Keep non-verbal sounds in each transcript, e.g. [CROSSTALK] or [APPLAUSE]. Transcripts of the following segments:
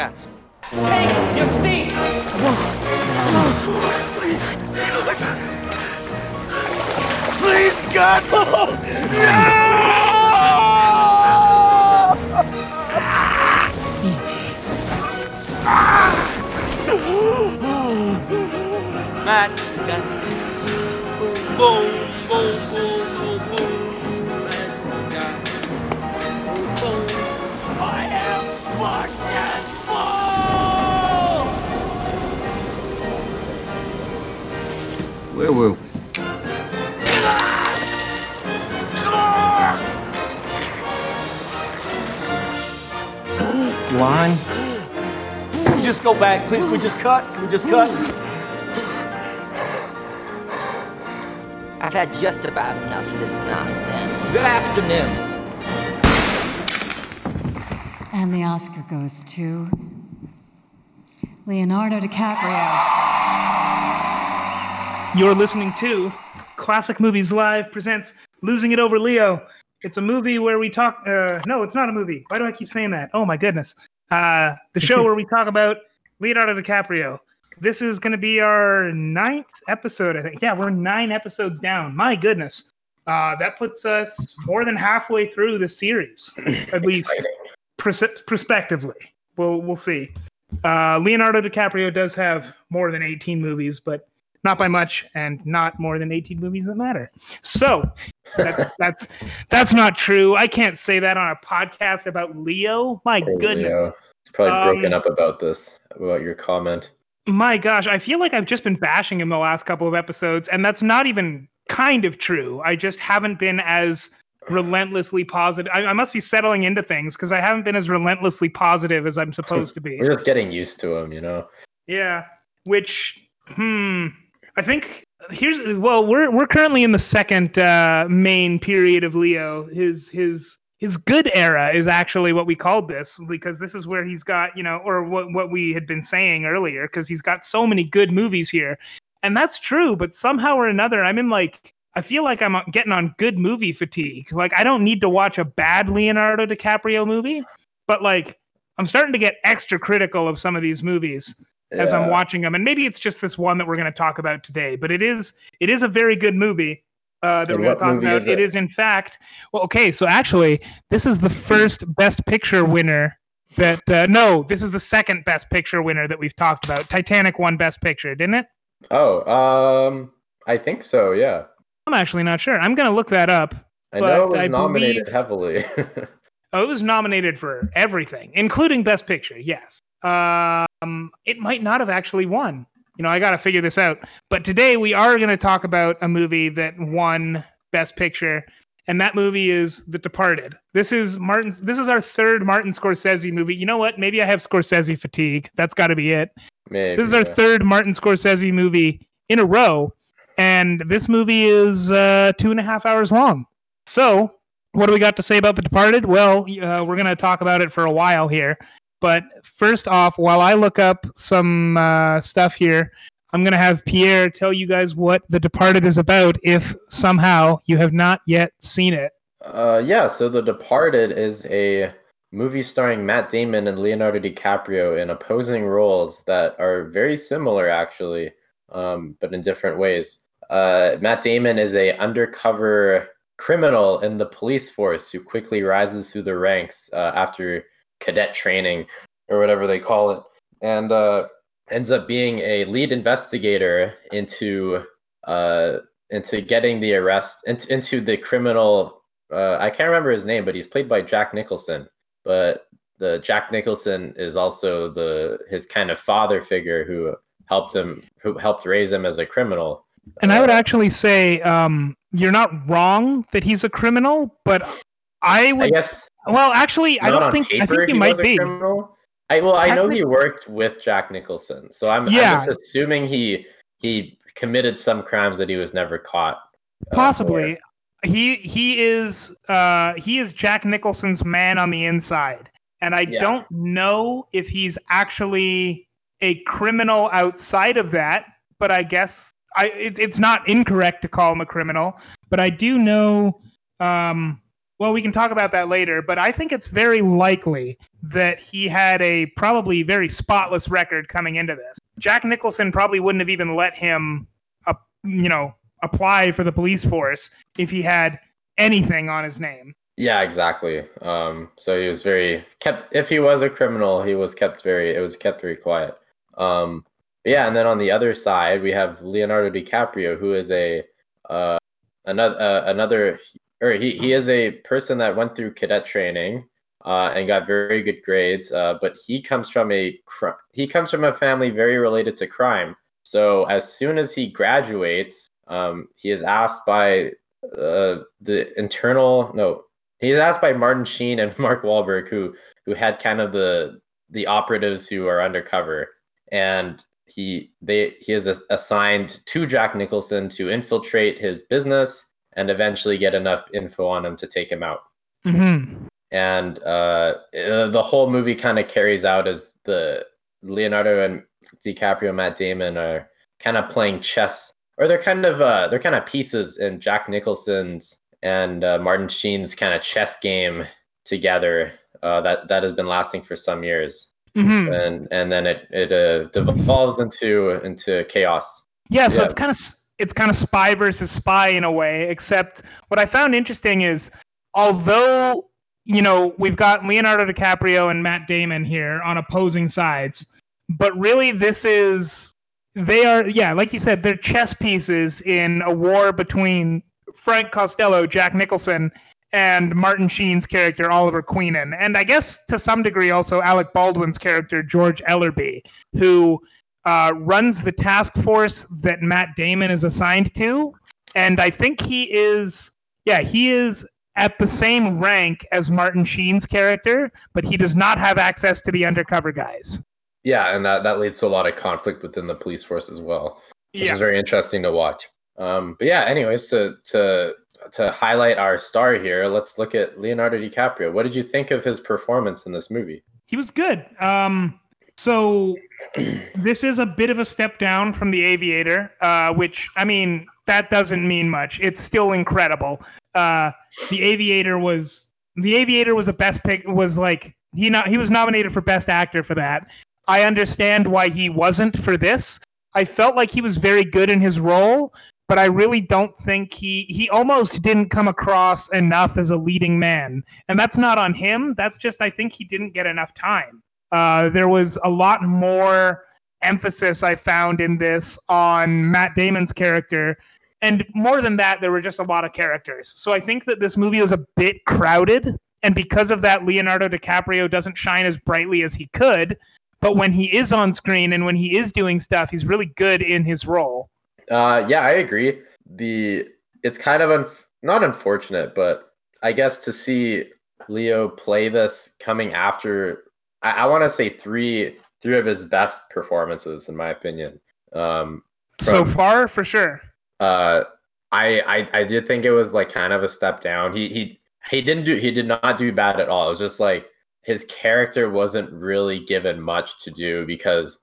Gatsby. Take your seats! Please, God! Please, God! Matt, you got boom, boom, boom, boom, boom. Matt, got boom. I am fucking Where were we? [GASPS] Line. Can we just go back, please? Can we just cut? Can we just cut? I've had just about enough of this nonsense. Good afternoon. And the Oscar goes to Leonardo DiCaprio. You're listening to Classic Movies Live presents Losing It Over Leo. It's a movie where we talk. Uh, no, it's not a movie. Why do I keep saying that? Oh my goodness. Uh, the show where we talk about Leonardo DiCaprio. This is going to be our ninth episode, I think. Yeah, we're nine episodes down. My goodness. Uh, that puts us more than halfway through the series, [CLEARS THROAT] at least pros- prospectively. We'll we'll see. Uh, Leonardo DiCaprio does have more than 18 movies, but not by much, and not more than 18 movies that matter. So that's [LAUGHS] that's that's not true. I can't say that on a podcast about Leo. My Poor goodness. Leo. It's probably Um, broken up about this, about your comment. My gosh, I feel like I've just been bashing him the last couple of episodes, and that's not even kind of true. I just haven't been as relentlessly positive. I, I must be settling into things because I haven't been as relentlessly positive as I'm supposed to be. [LAUGHS] We're just getting used to him, you know. Yeah, which hmm, I think here's well, we're we're currently in the second uh, main period of Leo. His his his good era is actually what we called this because this is where he's got you know, or what what we had been saying earlier because he's got so many good movies here, and that's true. But somehow or another, I'm in like. I feel like I'm getting on good movie fatigue. Like I don't need to watch a bad Leonardo DiCaprio movie, but like I'm starting to get extra critical of some of these movies as I'm watching them. And maybe it's just this one that we're going to talk about today, but it is it is a very good movie uh, that And we're going to talk about. is it it? is in fact well, okay. So actually, this is the first Best Picture winner. That uh, no, this is the second Best Picture winner that we've talked about. Titanic won Best Picture, didn't it? Oh, um, I think so. Yeah, I'm actually not sure. I'm going to look that up. I know it was I nominated believe- heavily. [LAUGHS] Oh, it was nominated for everything, including Best Picture. Yes. Um, it might not have actually won. You know, I got to figure this out. But today we are going to talk about a movie that won Best Picture, and that movie is The Departed. This is Martin's. This is our third Martin Scorsese movie. You know what? Maybe I have Scorsese fatigue. That's got to be it. Maybe. This is our yeah. third Martin Scorsese movie in a row, and this movie is uh, two and a half hours long. So, what do we got to say about The Departed? Well, uh, we're going to talk about it for a while here. But first off, while I look up some uh, stuff here, I'm going to have Pierre tell you guys what The Departed is about if somehow you have not yet seen it. Uh, yeah. So The Departed is a movie starring Matt Damon and Leonardo DiCaprio in opposing roles that are very similar, actually, um, but in different ways. Uh, Matt Damon is a undercover criminal in the police force who quickly rises through the ranks uh, after cadet training or whatever they call it, and uh, ends up being a lead investigator into uh, into getting the arrest into, into the criminal uh, I can't remember his name, but he's played by Jack Nicholson. But the Jack Nicholson is also the his kind of father figure who helped him who helped raise him as a criminal. And I would Uh, actually say um, you're not wrong that he's a criminal, but I would. I guess well, actually, I don't on think. I think he, he might be. criminal. I well, I know he worked with Jack Nicholson, so I'm, Yeah. I'm just assuming he he committed some crimes that he was never caught. uh, Possibly. He he is uh he is Jack Nicholson's man on the inside. And I Yeah. don't know if he's actually a criminal outside of that, but I guess I it, it's not incorrect to call him a criminal, but I do know um Well, we can talk about that later, but I think it's very likely that he had a probably very spotless record coming into this. Jack Nicholson probably wouldn't have even let him, uh, you know, apply for the police force if he had anything on his name. Yeah, exactly. Um, so he was very kept. If he was a criminal, he was kept very. It was kept very quiet. Um, yeah, and then on the other side, we have Leonardo DiCaprio, who is a uh, another uh, another, or he he is a person that went through cadet training uh, and got very good grades. Uh, but he comes from a cr- he comes from a family very related to crime. So as soon as he graduates, um, he is asked by uh, the internal no He's asked by Martin Sheen and [LAUGHS] Mark Wahlberg, who who had kind of the the operatives who are undercover, and he they he is assigned to Jack Nicholson to infiltrate his business and eventually get enough info on him to take him out. Mm-hmm. And uh, uh the whole movie kind of carries out as the Leonardo and DiCaprio, Matt Damon are kind of playing chess, or they're kind of uh, they're kind of pieces in Jack Nicholson's and uh, Martin Sheen's kind of chess game together uh, that that has been lasting for some years, Mhm. and and then it it uh, devolves into into chaos. Yeah, so Yeah. it's kind of it's kind of spy versus spy in a way. Except what I found interesting is, although you know we've got Leonardo DiCaprio and Matt Damon here on opposing sides, but really this is they are yeah, like you said, they're chess pieces in a war between Frank Costello, Jack Nicholson, and Martin Sheen's character Oliver Queenan, and I guess to some degree also Alec Baldwin's character George Ellerby, who uh, runs the task force that Matt Damon is assigned to, and I think he is yeah he is at the same rank as Martin Sheen's character, but he does not have access to the undercover guys. Yeah, and that that leads to a lot of conflict within the police force as well, which Yeah. is very interesting to watch. Um, but yeah, anyways, to to to highlight our star here, let's look at Leonardo DiCaprio. What did you think of his performance in this movie? He was good. Um, so this is a bit of a step down from The Aviator, uh, which I mean that doesn't mean much. It's still incredible. Uh, the Aviator was The Aviator was a best pick. Was like he not he was nominated for best actor for that. I understand why he wasn't for this. I felt like he was very good in his role, but I really don't think he he almost didn't come across enough as a leading man. And that's not on him. That's just I think he didn't get enough time. Uh, there was a lot more emphasis I found in this on Matt Damon's character. And more than that, there were just a lot of characters. So I think that this movie was a bit crowded. And because of that, Leonardo DiCaprio doesn't shine as brightly as he could. But when he is on screen and when he is doing stuff, he's really good in his role. Uh, yeah, I agree. The it's kind of un- not unfortunate, but I guess to see Leo play this coming after, I, I want to say three three of his best performances, in my opinion. Um, So far, for sure. uh, I, I I did think it was like kind of a step down. He he he didn't do he did not do bad at all. It was just like his character wasn't really given much to do because,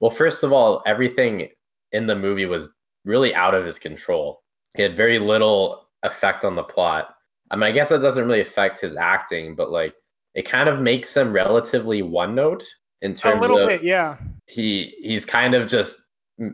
well, first of all, everything in the movie was really out of his control. He had very little effect on the plot. I mean, I guess that doesn't really affect his acting, but like it kind of makes him relatively one note in terms A little of bit, yeah. he he's kind of just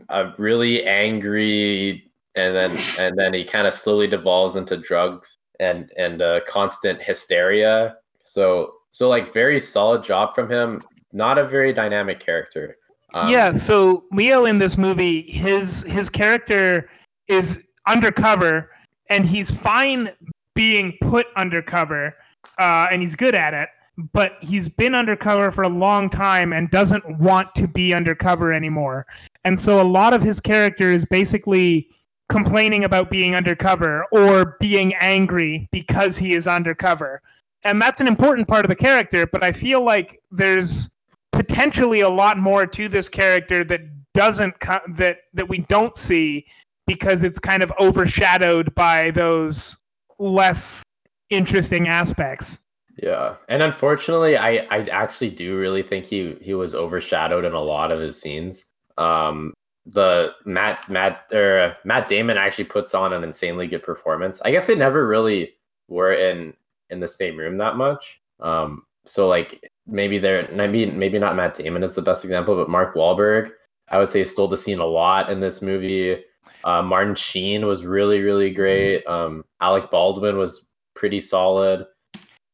a really angry and then and then he kind of slowly devolves into drugs and and uh, constant hysteria. So so like very solid job from him. Not a very dynamic character. Um, yeah, so Leo in this movie, his his character is undercover, and he's fine being put undercover, uh, and he's good at it. But he's been undercover for a long time and doesn't want to be undercover anymore. And so a lot of his character is basically complaining about being undercover or being angry because he is undercover. And that's an important part of the character, but I feel like there's potentially a lot more to this character that doesn't that that we don't see because it's kind of overshadowed by those less interesting aspects. yeah and unfortunately i i actually do really think he he was overshadowed in a lot of his scenes um the matt matt or uh, matt damon actually puts on an insanely good performance i guess they never really were in in the same room that much. Um, so like maybe they're maybe maybe not Matt Damon is the best example, but Mark Wahlberg, I would say stole the scene a lot in this movie. Uh, Martin Sheen was really really great. Um, Alec Baldwin was pretty solid.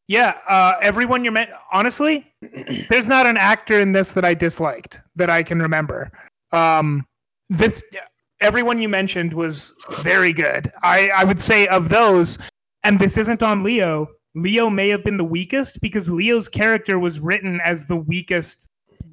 Yeah, uh, everyone you're meant. Honestly, [CLEARS THROAT] there's not an actor in this that I disliked that I can remember. Um, this everyone you mentioned was very good. I I would say of those, and this isn't on Leo. Leo may have been the weakest because Leo's character was written as the weakest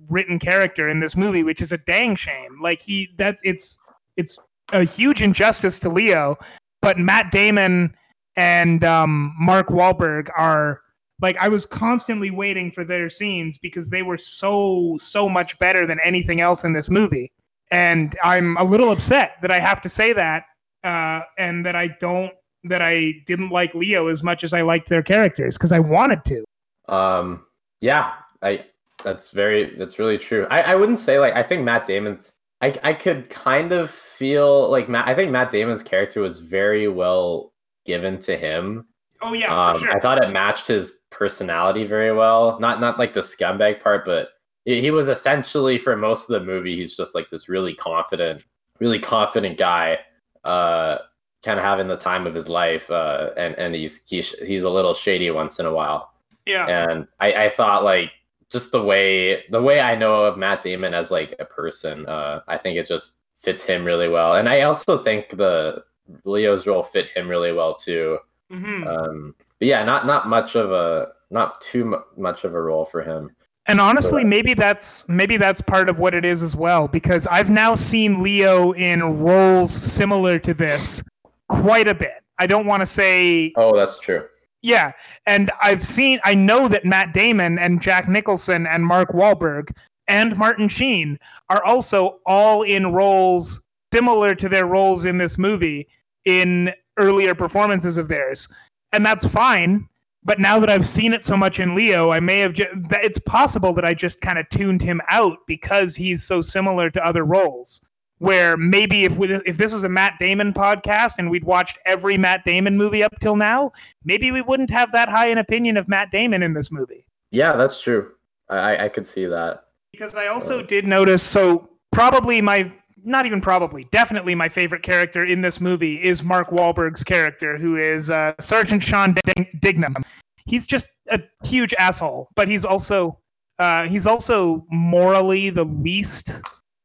written character in this movie, which is a dang shame. Like he that it's it's a huge injustice to Leo, but Matt Damon and um, Mark Wahlberg are like I was constantly waiting for their scenes because they were so so much better than anything else in this movie, and I'm a little upset that I have to say that, uh, and that I don't that I didn't like Leo as much as I liked their characters because I wanted to. Um, yeah, I that's very that's really true. I, I wouldn't say like I think Matt Damon's I I could kind of feel like Matt I think Matt Damon's character was very well given to him. Oh yeah, Um, sure. I thought it matched his personality very well. Not not like the scumbag part, but he, he was essentially for most of the movie he's just like this really confident, really confident guy. Uh, kind of having the time of his life. Uh, and and he's he's he's a little shady once in a while yeah. and I, I thought like just the way the way I know of Matt Damon as like a person, uh, I think it just fits him really well, and I also think the Leo's role fit him really well too. Mhm. Um, but yeah, not not much of a not too mu- much of a role for him. And honestly, maybe that's maybe that's part of what it is as well, because I've now seen Leo in roles similar to this quite a bit. I don't want to say Oh, that's true. yeah, and I've seen I know that Matt Damon and Jack Nicholson and Mark Wahlberg and Martin Sheen are also all in roles similar to their roles in this movie in earlier performances of theirs. And that's fine. But now that I've seen it so much in Leo, I may have. Ju- it's possible that I just kind of tuned him out because he's so similar to other roles. Where maybe if we, if this was a Matt Damon podcast and we'd watched every Matt Damon movie up till now, maybe we wouldn't have that high an opinion of Matt Damon in this movie. Yeah, that's true. I I- I could see that. Because I also did notice, so probably my, not even probably, definitely my favorite character in this movie is Mark Wahlberg's character, who is uh, Sergeant Sean Dignam. He's just a huge asshole, but he's also, uh, he's also morally the least,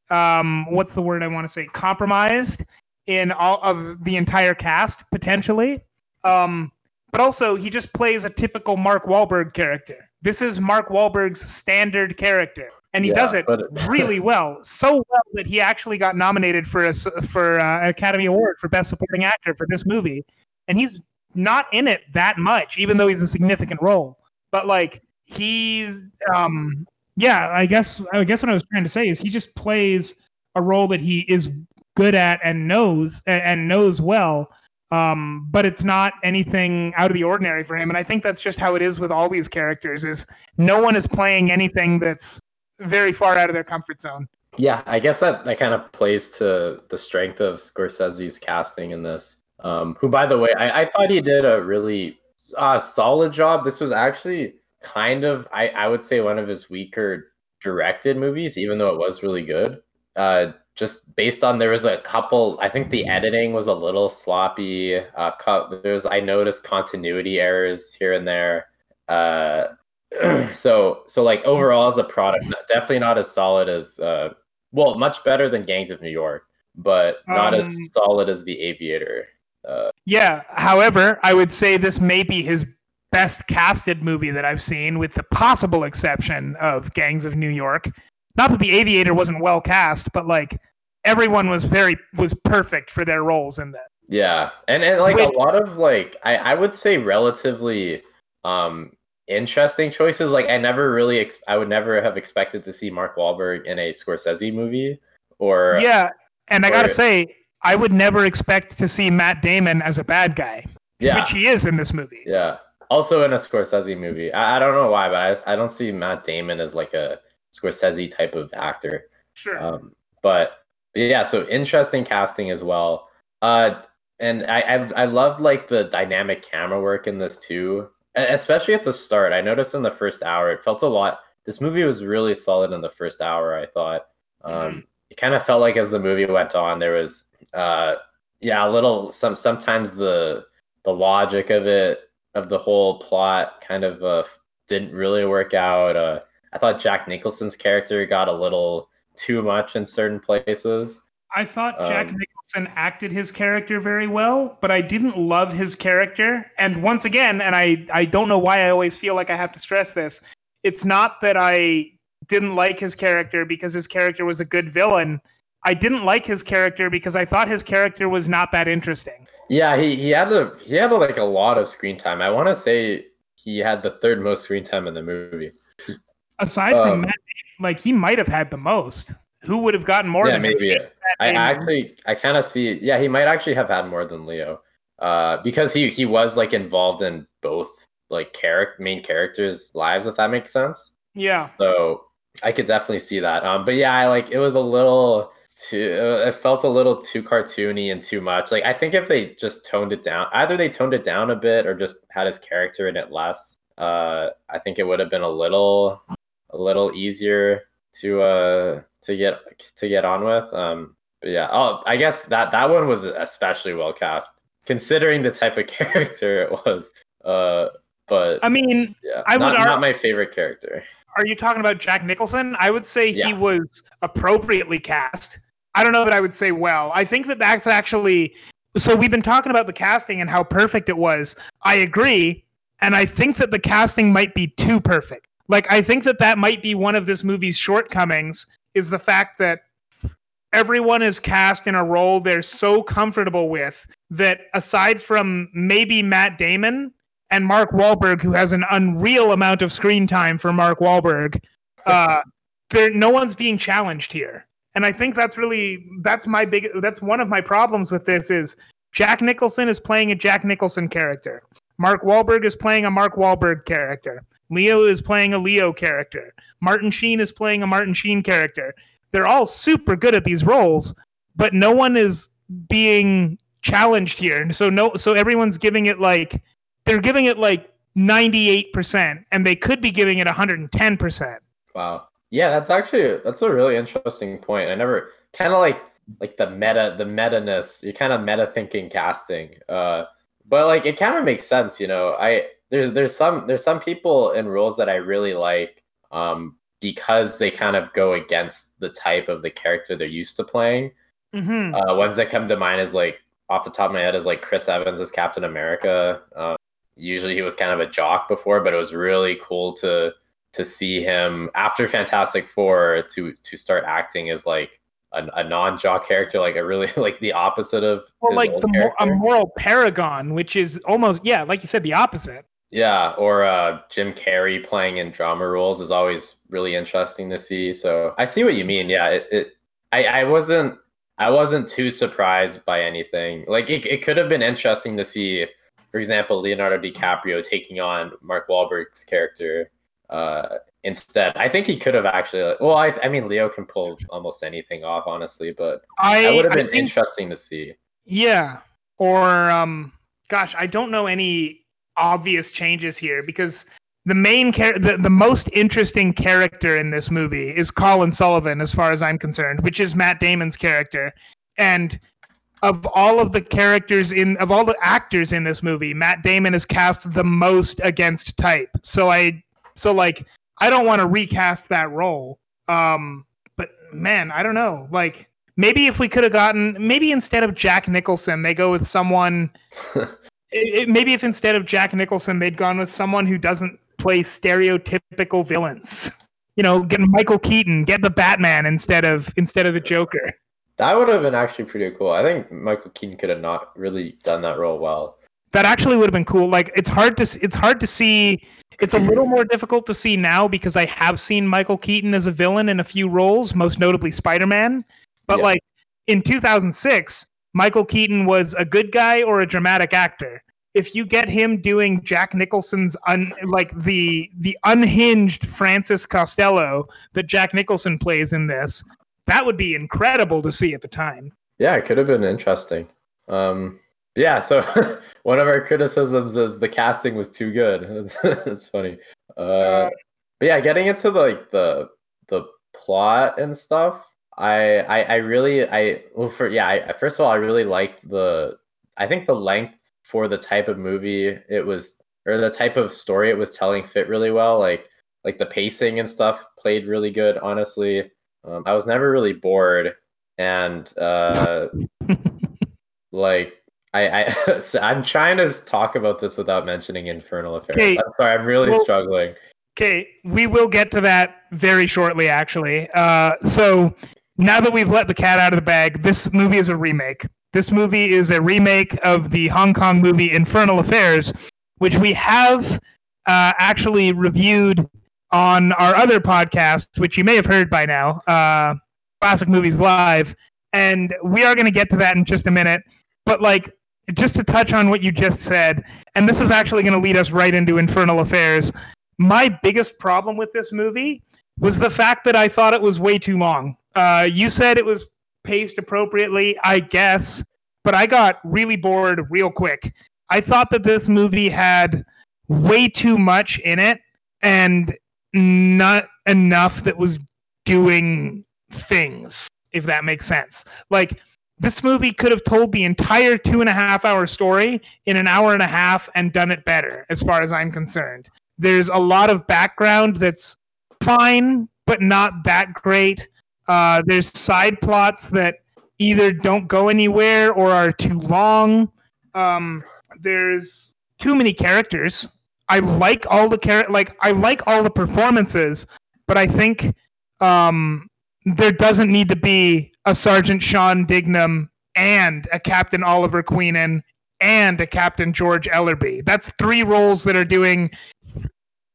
um, what's the word I want to say, compromised in all of the entire cast potentially. Um, but also he just plays a typical Mark Wahlberg character. This is Mark Wahlberg's standard character, and he Yeah, does it but- [LAUGHS] really well, so well that he actually got nominated for a for uh, an Academy Award for Best Supporting Actor for this movie, and he's not in it that much, even though he's a significant role. But like he's, um, yeah, I guess I guess what I was trying to say is he just plays a role that he is good at and knows and, and knows well. Um, but it's not anything out of the ordinary for him. And i think that's just how it is with all these characters is no one is playing anything that's very far out of their comfort zone Yeah, I guess that, that kind of plays to the strength of Scorsese's casting in this. Um, who, by the way, I, I thought he did a really uh, solid job. This was actually kind of, I, I would say, one of his weaker directed movies, even though it was really good. Uh, just based on there was a couple, I think the editing was a little sloppy. Uh, there's I noticed continuity errors here and there. Uh, [CLEARS THROAT] so so like overall as a product definitely not as solid as uh well much better than gangs of new york but not as Um, solid as the aviator uh yeah however i would say this may be his best casted movie that i've seen with the possible exception of gangs of new york not that the aviator wasn't well cast but like everyone was very was perfect for their roles in that yeah and and like Wait. a lot of like i i would say relatively um interesting choices like i never really ex- i would never have expected to see mark Wahlberg in a scorsese movie or yeah and i gotta say i would never expect to see matt damon as a bad guy yeah which he is in this movie Yeah. Also in a Scorsese movie. I, I don't know why, but I, I don't see Matt Damon as like a Scorsese type of actor. sure Um, but, but yeah, so interesting casting as well. Uh, and I, I I loved like the dynamic camera work in this too. Especially at the start. I noticed in the first hour, it felt a lot. This movie was really solid in the first hour. I thought. Um, Mhm. It kind of felt like as the movie went on, there was, uh, yeah, a little. Some sometimes the the logic of it of the whole plot kind of uh, didn't really work out. Uh, I thought Jack Nicholson's character got a little too much in certain places. I thought Jack Um, Nicholson acted his character very well, but I didn't love his character. And once again, and I, I don't know why I always feel like I have to stress this, it's not that I didn't like his character because his character was a good villain. I didn't like his character because I thought his character was not that interesting. Yeah, he, he had a he had a, like a lot of screen time. I want to say he had the third most screen time in the movie. Aside from Um, Matt, Damon, like he might have had the most. Who would have gotten more yeah, than him? maybe. Matt I actually I kind of see. Yeah, he might actually have had more than Leo, uh, because he he was like involved in both like character main characters' lives. If that makes sense. Yeah. So I could definitely see that. Um, but yeah, I like it was a little too. uh, It felt a little too cartoony and too much. Like I think if they just toned it down, either they toned it down a bit or just had his character in it less. Uh, I think it would have been a little, a little easier to uh to get to get on with. Um, but yeah, oh, I guess that that one was especially well cast considering the type of [LAUGHS] character it was. Uh, but I mean, yeah, I would not, ar- not my favorite character. are you talking about Jack Nicholson? I would say he was appropriately cast. I don't know that I would say well. I think that that's actually so we've been talking about the casting and how perfect it was. I agree, and I think that the casting might be too perfect. Like I think that that might be one of this movie's shortcomings is the fact that everyone is cast in a role they're so comfortable with that aside from maybe Matt Damon and Mark Wahlberg, who has an unreal amount of screen time for Mark Wahlberg, uh, there no one's being challenged here. And I think that's really that's my big that's one of my problems with this is Jack Nicholson is playing a Jack Nicholson character. Mark Wahlberg is playing a Mark Wahlberg character. Leo is playing a Leo character. Martin Sheen is playing a Martin Sheen character. They're all super good at these roles, but no one is being challenged here. And so no so everyone's giving it like they're giving it like 98% and they could be giving it 110%. Wow. Yeah, that's actually that's a really interesting point. I never kind of like like the meta the meta ness. You're kind of meta thinking casting. Uh, but like it kind of makes sense, you know. I there's there's some there's some people in roles that I really like um because they kind of go against the type of the character they're used to playing. Mhm. Uh, ones that come to mind is like off the top of my head is like Chris Evans as Captain America. Um, usually he was kind of a jock before, but it was really cool to to see him after Fantastic Four to to start acting as like a, a non jock character, like a really [LAUGHS] like the opposite of Or like the a moral paragon, which is almost yeah, like you said, the opposite. Yeah, or uh, Jim Carrey playing in drama roles is always really interesting to see. So I see what you mean. Yeah, it, it I, I wasn't I wasn't too surprised by anything. Like it, it could have been interesting to see, for example, Leonardo DiCaprio taking on Mark Wahlberg's character uh, instead. I think he could have actually. Well, I, I mean, Leo can pull almost anything off, honestly, but I, would have been think- interesting to see. Yeah. Or um gosh, I don't know any obvious changes here because the main char- the, the most interesting character in this movie is Colin Sullivan as far as I'm concerned, which is Matt Damon's character. And of all of the characters in of all the actors in this movie, Matt Damon is cast the most against type. So I so like I don't want to recast that role. Um but man, I don't know. Like maybe if we could have gotten maybe instead of Jack Nicholson, they go with someone. [LAUGHS] it, it- maybe if instead of Jack Nicholson, they'd gone with someone who doesn't play stereotypical villains. You know, get Michael Keaton, get the Batman instead of instead of the Joker. That would have been actually pretty cool. I think Michael Keaton could have not really done that role well. That actually would have been cool. Like it's hard to it's hard to see. It's a little more difficult to see now because I have seen Michael Keaton as a villain in a few roles, most notably Spider Man. But Yeah. like in 2006, Michael Keaton was a good guy or a dramatic actor. If you get him doing Jack Nicholson's un, like the the unhinged Francis Costello that Jack Nicholson plays in this, that would be incredible to see at the time. Yeah, it could have been interesting. Um, Yeah, so [LAUGHS] one of our criticisms is the casting was too good. [LAUGHS] That's funny. Uh, but yeah, getting into the, like the the plot and stuff, I I, I really I well for yeah, I, first of all I really liked the I think the length for the type of movie it was or the type of story it was telling fit really well. Like like the pacing and stuff played really good. Honestly, um, I was never really bored, and uh, [LAUGHS] like I, I [LAUGHS] so I'm trying to talk about this without mentioning Infernal Affairs. Okay. I'm sorry, I'm really Well- struggling. Okay, we will get to that very shortly, actually. Uh, so now that we've let the cat out of the bag, this movie is a remake. This movie is a remake of the Hong Kong movie Infernal Affairs, which we have uh, actually reviewed on our other podcast, which you may have heard by now, uh, Classic Movies Live. And we are going to get to that in just a minute. But, like, just to touch on what you just said, and this is actually going to lead us right into Infernal Affairs my biggest problem with this movie was the fact that I thought it was way too long. Uh, you said it was paced appropriately, I guess, but I got really bored real quick. I thought that this movie had way too much in it and not enough that was doing things, if that makes sense. Like, this movie could have told the entire two and a half hour story in an hour and a half and done it better, as far as I'm concerned. There's a lot of background that's fine, but not that great. Uh, there's side plots that either don't go anywhere or are too long. Um, there's too many characters. I like all the char- like I like all the performances, but I think um, there doesn't need to be a Sergeant Sean Dignam and a Captain Oliver Queenan and a Captain George Ellerby. That's three roles that are doing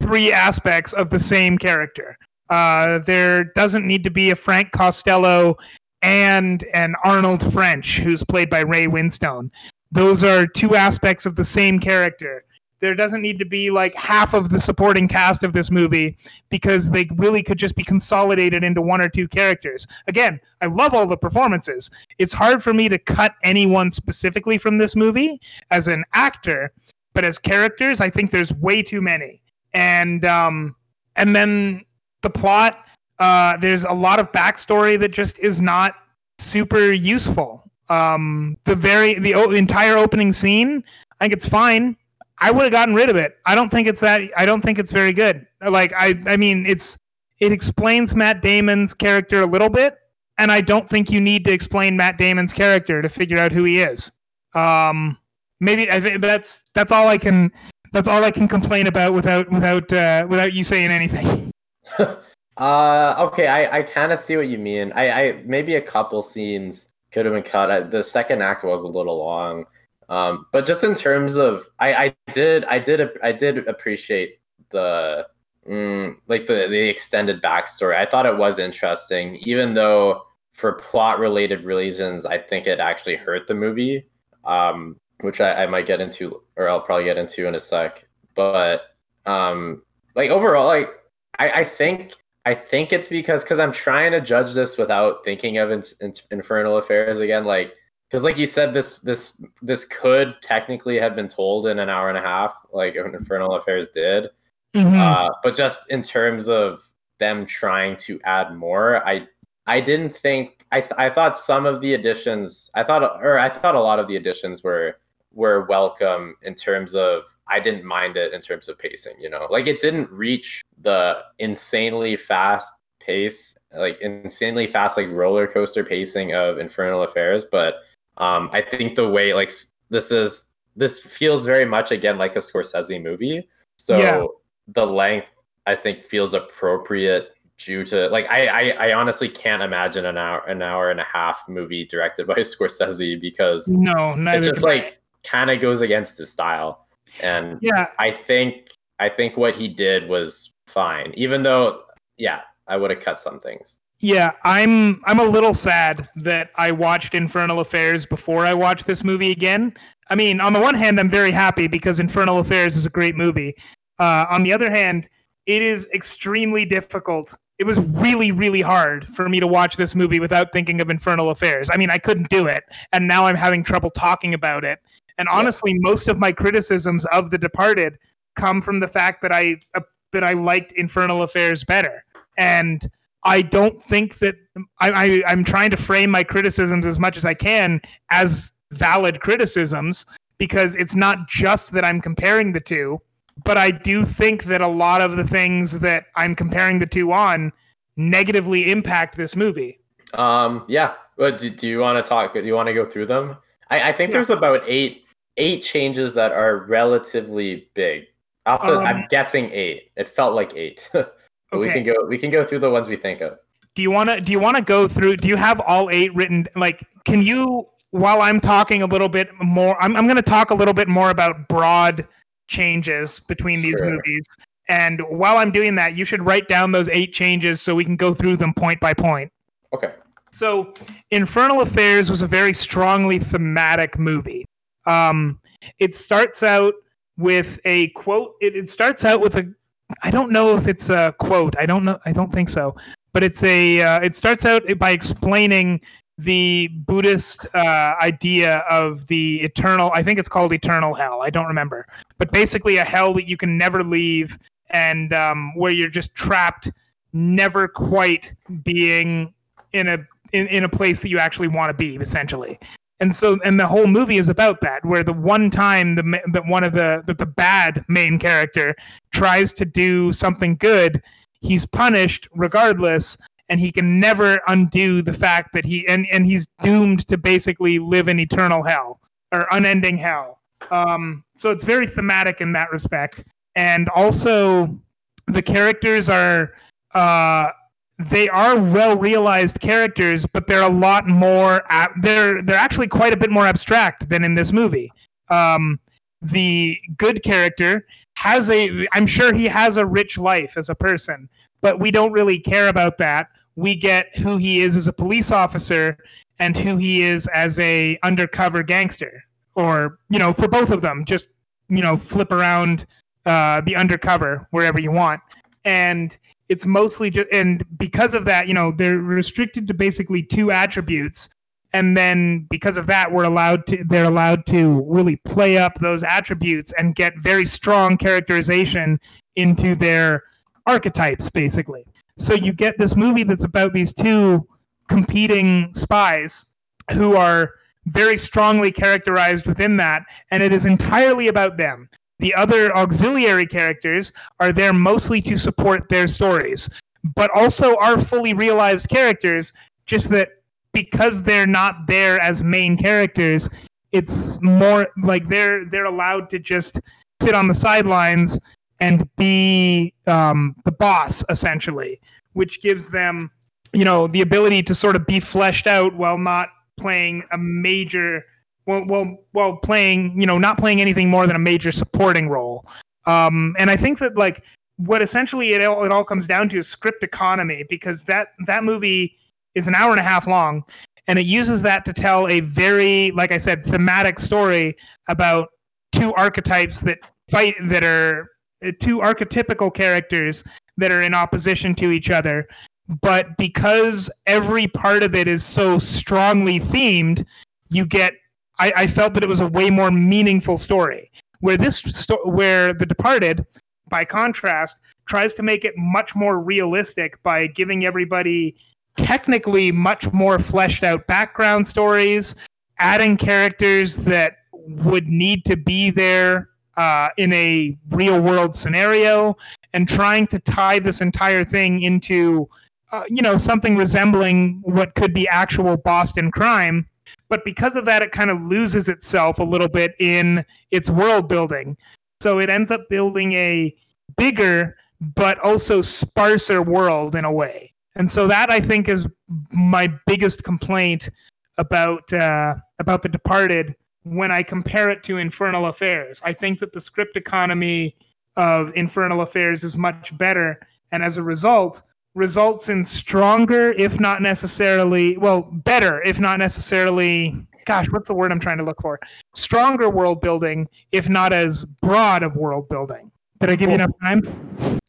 three aspects of the same character. Uh, there doesn't need to be a Frank Costello and an Arnold French, who's played by Ray Winstone. Those are two aspects of the same character. There doesn't need to be like half of the supporting cast of this movie because they really could just be consolidated into one or two characters. Again, I love all the performances. It's hard for me to cut anyone specifically from this movie as an actor, but as characters, I think there's way too many. And um, and then the plot, uh, there's a lot of backstory that just is not super useful. Um, the very the o- entire opening scene, I think it's fine. I would have gotten rid of it. I don't think it's that. I don't think it's very good. Like I, I mean, it's it explains Matt Damon's character a little bit, and I don't think you need to explain Matt Damon's character to figure out who he is. Um, maybe I think that's that's all I can that's all I can complain about without without uh, without you saying anything. [LAUGHS] [LAUGHS] Uh, okay, I, I kind of see what you mean. I, I maybe a couple scenes could have been cut. I, the second act was a little long, um, but just in terms of, I, I did I did I did appreciate the mm, like the the extended backstory. I thought it was interesting, even though for plot related reasons, I think it actually hurt the movie, um, which I, I might get into, or I'll probably get into in a sec. But um, like overall, like I, I think I think it's because because I'm trying to judge this without thinking of in, in, Infernal Affairs again, like because like you said, this this this could technically have been told in an hour and a half, like Infernal Affairs did. Mhm. Uh, but just in terms of them trying to add more, I I didn't think I th- I thought some of the additions I thought or I thought a lot of the additions were were welcome in terms of I didn't mind it in terms of pacing, you know. Like it didn't reach the insanely fast pace, like insanely fast like roller coaster pacing of Infernal Affairs, but um I think the way like this is this feels very much again like a Scorsese movie. So Yeah. the length I think feels appropriate due to like I, I I honestly can't imagine an hour an hour and a half movie directed [LAUGHS] by Scorsese because No, it's just I. like kind of goes against his style and yeah, i think i think what he did was fine even though yeah i would have cut some things yeah. I'm I'm a little sad that I watched Infernal Affairs before I watched this movie again. I mean, on the one hand, I'm very happy because Infernal Affairs is a great movie. Uh, on the other hand, it is extremely difficult. It was really, really hard for me to watch this movie without thinking of Infernal Affairs. I mean, I couldn't do it, and now I'm having trouble talking about it And honestly, most of my criticisms of The Departed come from the fact that I uh, that I liked Infernal Affairs better. And I don't think that I, I I'm trying to frame my criticisms as much as I can as valid criticisms because it's not just that I'm comparing the two, but I do think that a lot of the things that I'm comparing the two on negatively impact this movie. Um, yeah. But do, do you want to talk? Do you want to go through them? I, I think Yeah. there's about eight eight changes that are relatively big. Off the, I'm Um, guessing eight. It felt like eight. [LAUGHS] but we can go. We can go through the ones we think of. do you want to do you want to go through do you have all eight written like can you while i'm talking a little bit more i'm, I'm going to talk a little bit more about broad changes between these Sure. movies and while i'm doing that you should write down those eight changes so we can go through them point by point Okay. so, Infernal Affairs was a very strongly thematic movie. Um, it starts out with a quote. It, it starts out with a. I don't know if it's a quote. I don't know. I don't think so. But it's a. Uh, it starts out by explaining the Buddhist uh, idea of the eternal. I think it's called eternal hell. I don't remember. But basically, a hell that you can never leave, and um, where you're just trapped, never quite being in a in, in a place that you actually want to be essentially and so and the whole movie is about that where the one time the that one of the the, the bad main character tries to do something good he's punished regardless and he can never undo the fact that he and and he's doomed to basically live in eternal hell or unending hell. Um so it's very thematic in that respect. And also the characters are uh they are well realized characters, but they're a lot more. They're they're actually quite a bit more abstract than in this movie. Um, the good character has a. I'm sure he has a rich life as a person, but we don't really care about that. We get who he is as a police officer and who he is as a undercover gangster, or you know, for both of them, just you know, flip around uh, the undercover wherever you want, and it's mostly just and because of that you know they're restricted to basically two attributes. And then because of that we're allowed to they're allowed to really play up those attributes and get very strong characterization into their archetypes basically. So you get this movie that's about these two competing spies who are very strongly characterized within that and it is entirely about them the other auxiliary characters are there mostly to support their stories, but also are fully realized characters, just that because they're not there as main characters, it's more like they're they're allowed to just sit on the sidelines and be um, the boss essentially, which gives them, you know, the ability to sort of be fleshed out while not playing a major well, well, well, playing, you know, not playing anything more than a major supporting role. Um, and I think that like what essentially it all, it all comes down to is script economy because that that movie is an hour and a half long, and it uses that to tell a very, like I said, thematic story about two archetypes that fight that are uh, two archetypical characters that are in opposition to each other. But because every part of it is so strongly themed, you get I, I felt that it was a way more meaningful story. Where this sto- where The Departed, by contrast, tries to make it much more realistic by giving everybody technically much more fleshed out background stories, adding characters that would need to be there uh, in a real world scenario, and trying to tie this entire thing into, uh, you know, something resembling what could be actual Boston crime but because of that, it kind of loses itself a little bit in its world building. So it ends up building a bigger but also sparser world in a way. And so that I think is my biggest complaint about uh, about The Departed when I compare it to Infernal Affairs. I think that the script economy of Infernal Affairs is much better, and as a result, results in stronger, if not necessarily, well, better, if not necessarily. Gosh, what's the word I'm trying to look for? Stronger world building, if not as broad of world building. Did I give you enough time?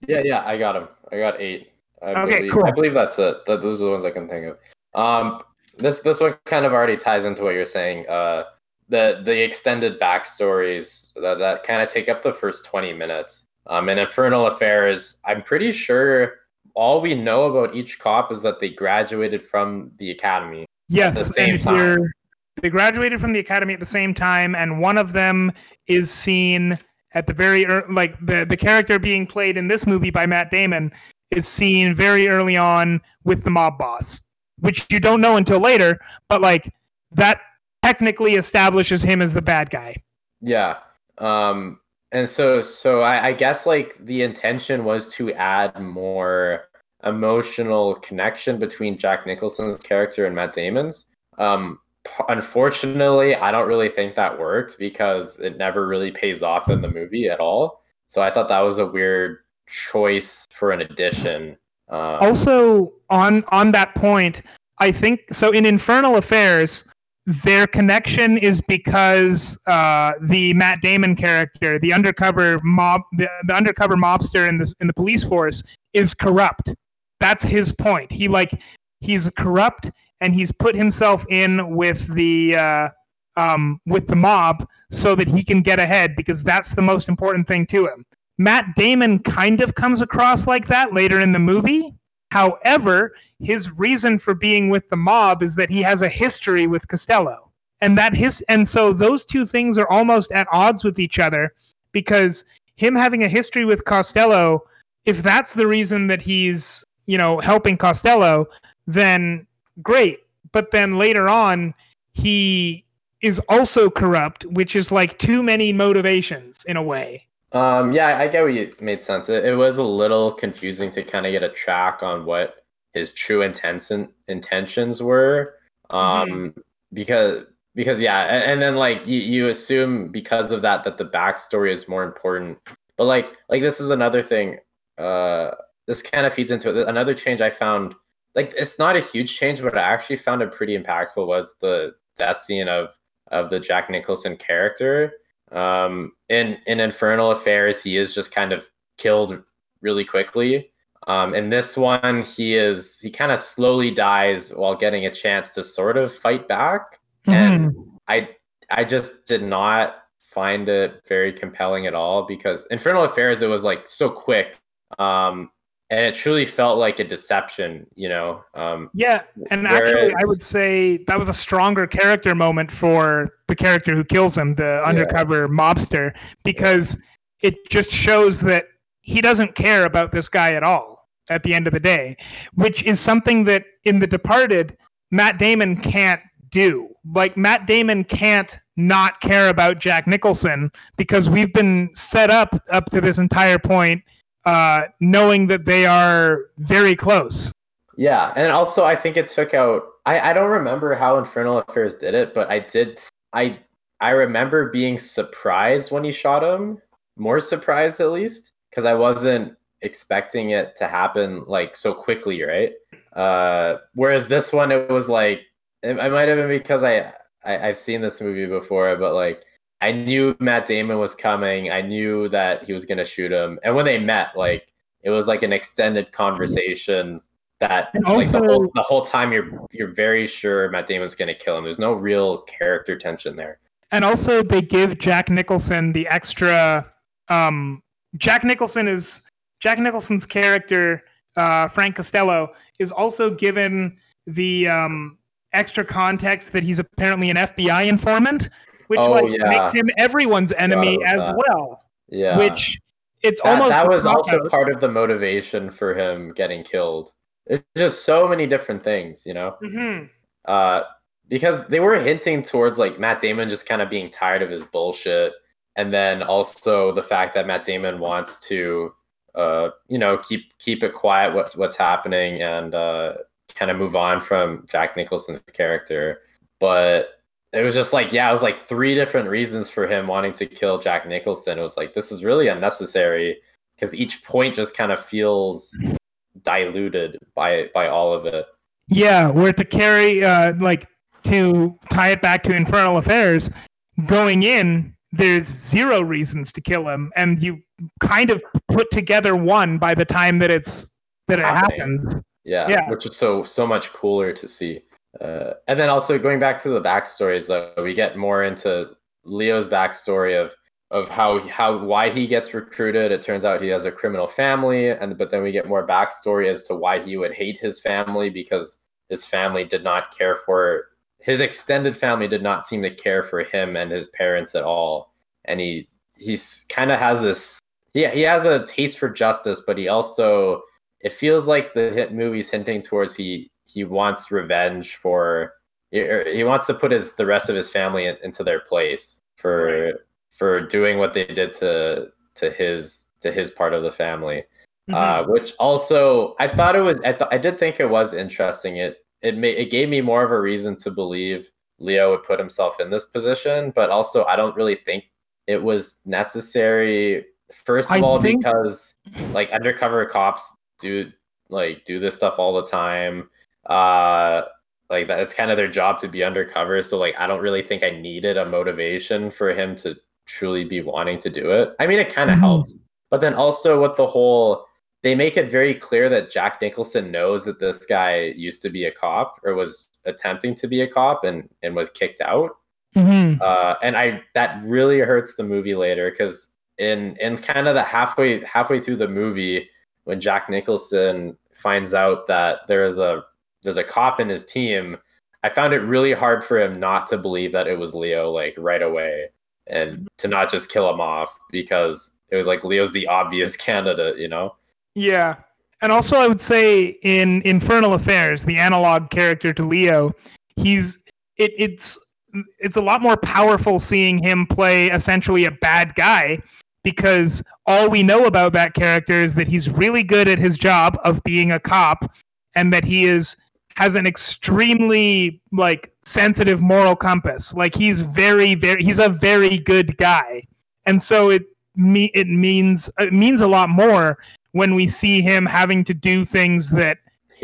Yeah, yeah, I got him. I got eight. I Okay, believe, cool. I believe that's it. That, those are the ones I can think of. Um, this this one kind of already ties into what you're saying. Uh, the the extended backstories that, that kind of take up the first 20 minutes. Um, in Infernal Affairs, I'm pretty sure all we know about each cop is that they graduated from the academy. Yes, the same and time. they graduated from the academy at the same time, and one of them is seen at the very ear like the the character being played in this movie by Matt Damon is seen very early on with the mob boss, which you don't know until later, but like that technically establishes him as the bad guy. Yeah. Um, and so so I, I guess like the intention was to add more emotional connection between Jack Nicholson's character and Matt Damon's. Um, unfortunately, I don't really think that worked because it never really pays off in the movie at all. So I thought that was a weird choice for an addition. Um, also on on that point i think so in infernal affairs their connection is because uh, the matt damon character the undercover mob the, the undercover mobster in the in the police force is corrupt. That's his point. He like he's corrupt and he's put himself in with the uh, um, with the mob so that he can get ahead because that's the most important thing to him. Matt Damon kind of comes across like that later in the movie. However, his reason for being with the mob is that he has a history with Costello. And that his and so those two things are almost at odds with each other because him having a history with Costello, if that's the reason that he's, you know, helping Costello, then great. But then later on, he is also corrupt, which is like too many motivations in a way. Um, yeah, I get what you made sense. It, it was a little confusing to kind of get a track on what his true intents intentions were. Um, because because yeah, and, and then like you, you assume because of that that the backstory is more important. But like like this is another thing. Uh, this kind of feeds into it. Another change I found. Like it's not a huge change, but I actually found it pretty impactful. Was the death scene of of the Jack Nicholson character um, in in Infernal Affairs, he is just kind of killed really quickly. Um, in this one, he is he kind of slowly dies while getting a chance to sort of fight back, and I I just did not find it very compelling at all because Infernal Affairs it was like so quick, um, and it truly felt like a deception, you know. Um, Yeah, and actually, I would say that was a stronger character moment for the character who kills him, the undercover mobster, because it just shows that he doesn't care about this guy at all at the end of the day, which is something that in The Departed, Matt Damon can't do. Like, Matt Damon can't not care about Jack Nicholson because we've been set up up to this entire point uh, knowing that they are very close. Yeah, and also I think it took out. I I don't remember how Infernal Affairs did it, but I did. I I remember being surprised when he shot him. More surprised at least because I wasn't expecting it to happen like so quickly, right? Uh, whereas this one, it was like it, it might have been because I, I I've seen this movie before, but like I knew Matt Damon was coming. I knew that he was gonna shoot him, and when they met, like it was like an extended conversation that And like the also- whole the whole time you're you're very sure Matt Damon's gonna kill him. There's no real character tension there. and also they give Jack Nicholson the extra. Um, Jack Nicholson is Jack Nicholson's character, uh, Frank Costello, is also given the um, extra context that he's apparently an FBI informant, which Oh, like yeah. makes him everyone's enemy as that. well. Yeah, Which it's that, almost that was also cop-out. part of the motivation for him getting killed. It's just so many different things, you know. Mhm. uh, because they were hinting towards like Matt Damon just kind of being tired of his bullshit, and then also the fact that Matt Damon wants to, uh, you know, keep keep it quiet what's what's happening and uh, kind of move on from Jack Nicholson's character. But it was just like, yeah, it was like three different reasons for him wanting to kill Jack Nicholson. It was like this is really unnecessary because each point just kind of feels diluted by by all of it. Yeah, where to carry uh like to tie it back to Infernal Affairs, going in, there's zero reasons to kill him, and you kind of put together one by the time that it's that it Happening. happens. Yeah, Yeah. which is so so much cooler to see. uh, and then also going back to the backstories, though, we get more into Leo's backstory of of how how why he gets recruited. It turns out he has a criminal family, and but then we get more backstory as to why he would hate his family because his family did not care for his extended family did not seem to care for him and his parents at all, and he he's kind of has this he he has a taste for justice, but he also it feels like the hit movie's hinting towards he he wants revenge for he wants to put his the rest of his family in, into their place for Right. for doing what they did to to his to his part of the family Mhm. uh, which also I thought it was I, th- I did think it was interesting it it made it gave me more of a reason to believe Leo would put himself in this position but also I don't really think it was necessary first of I all think- because like undercover cops do like do this stuff all the time uh like that it's kind of their job to be undercover so like i don't really think i needed a motivation for him to truly be wanting to do it i mean it kind of Mhm. helps but then also with the whole they make it very clear that jack nicholson knows that this guy used to be a cop or was attempting to be a cop and and was kicked out Mhm. uh, and I that really hurts the movie later because in in kind of the halfway halfway through the movie when Jack Nicholson finds out that there is a there's a cop in his team, I found it really hard for him not to believe that it was Leo like right away and to not just kill him off because it was like Leo's the obvious [LAUGHS] candidate, you know? Yeah. And also I would say in Infernal Affairs, the analog character to Leo, he's it, it's it's a lot more powerful seeing him play essentially a bad guy because all we know about that character is that he's really good at his job of being a cop and that he is has an extremely like sensitive moral compass like he's very very he's a very good guy and so it me it means it means a lot more when we see him having to do things that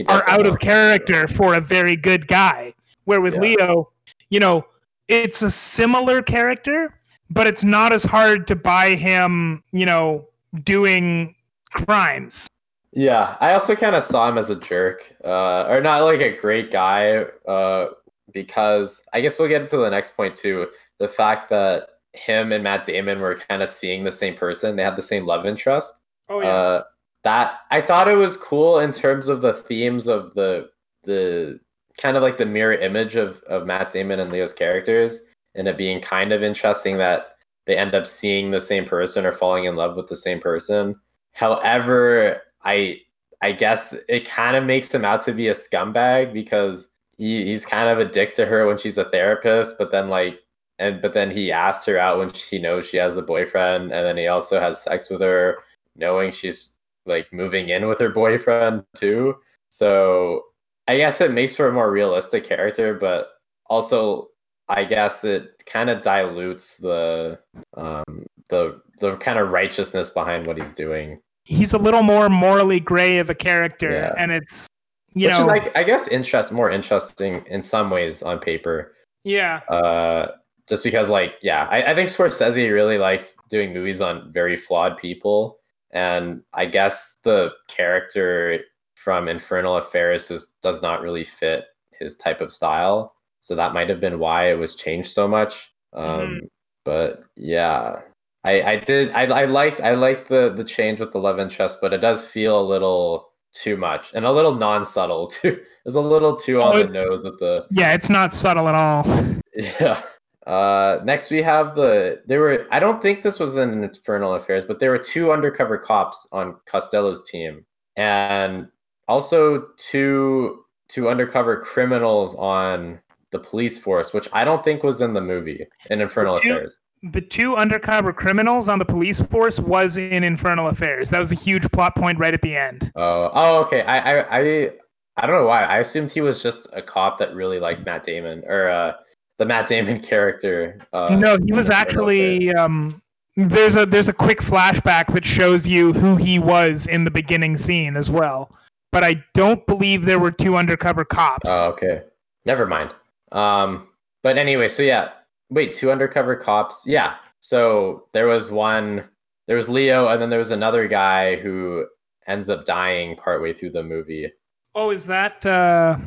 are out of character for a very good guy. Where with Yeah. Leo, you know, it's a similar character, but it's not as hard to buy him, you know, doing crimes. Yeah, I also kind of saw him as a jerk, uh, or not like a great guy, uh, because I guess we'll get into the next point too. The fact that him and Matt Damon were kind of seeing the same person, they had the same love interest. Oh Uh, that I thought it was cool in terms of the themes of the the kind of like the mirror image of of Matt Damon and Leo's characters, and it being kind of interesting that they end up seeing the same person or falling in love with the same person. However, I I guess it kind of makes him out to be a scumbag because he, he's kind of a dick to her when she's a therapist, but then like and but then he asks her out when she knows she has a boyfriend, and then he also has sex with her knowing she's like moving in with her boyfriend too. So I guess it makes for a more realistic character, but also I guess it kind of dilutes the um the the kind of righteousness behind what he's doing. He's a little more morally gray of a character, Yeah. and it's you Which know, is like I guess interest more interesting in some ways on paper. yeah, Uh just because like yeah, I, I think Scorsese really likes doing movies on very flawed people. And I guess the character from Infernal Affairs is, does not really fit his type of style. So that might have been why it was changed so much. Um, But yeah, I, I did I, I liked I liked the the change with the love interest, but it does feel a little too much and a little non subtle [LAUGHS] too. It's a little too on Oh, the it's- nose with the yeah, it's not subtle at all. [LAUGHS] [LAUGHS] yeah. Uh, next we have the there were I don't think this was in Infernal Affairs, but there were two undercover cops on Costello's team, and also two two undercover criminals on the police force, which I don't think was in the movie in Infernal Two- Affairs. the two undercover criminals on the police force was in Infernal Affairs. That was a huge plot point right at the end. Oh, oh, okay. I, I, I, I don't know why. I assumed he was just a cop that really liked Matt Damon or uh, the Matt Damon character. Uh, no, he was actually um there's a there's a quick flashback that shows you who he was in the beginning scene as well. But I don't believe there were two undercover cops. Oh, okay. Never mind. Um, but anyway, so yeah. Wait, two undercover cops. Yeah. So there was one. There was Leo, and then there was another guy who ends up dying partway through the movie. Oh, is that uh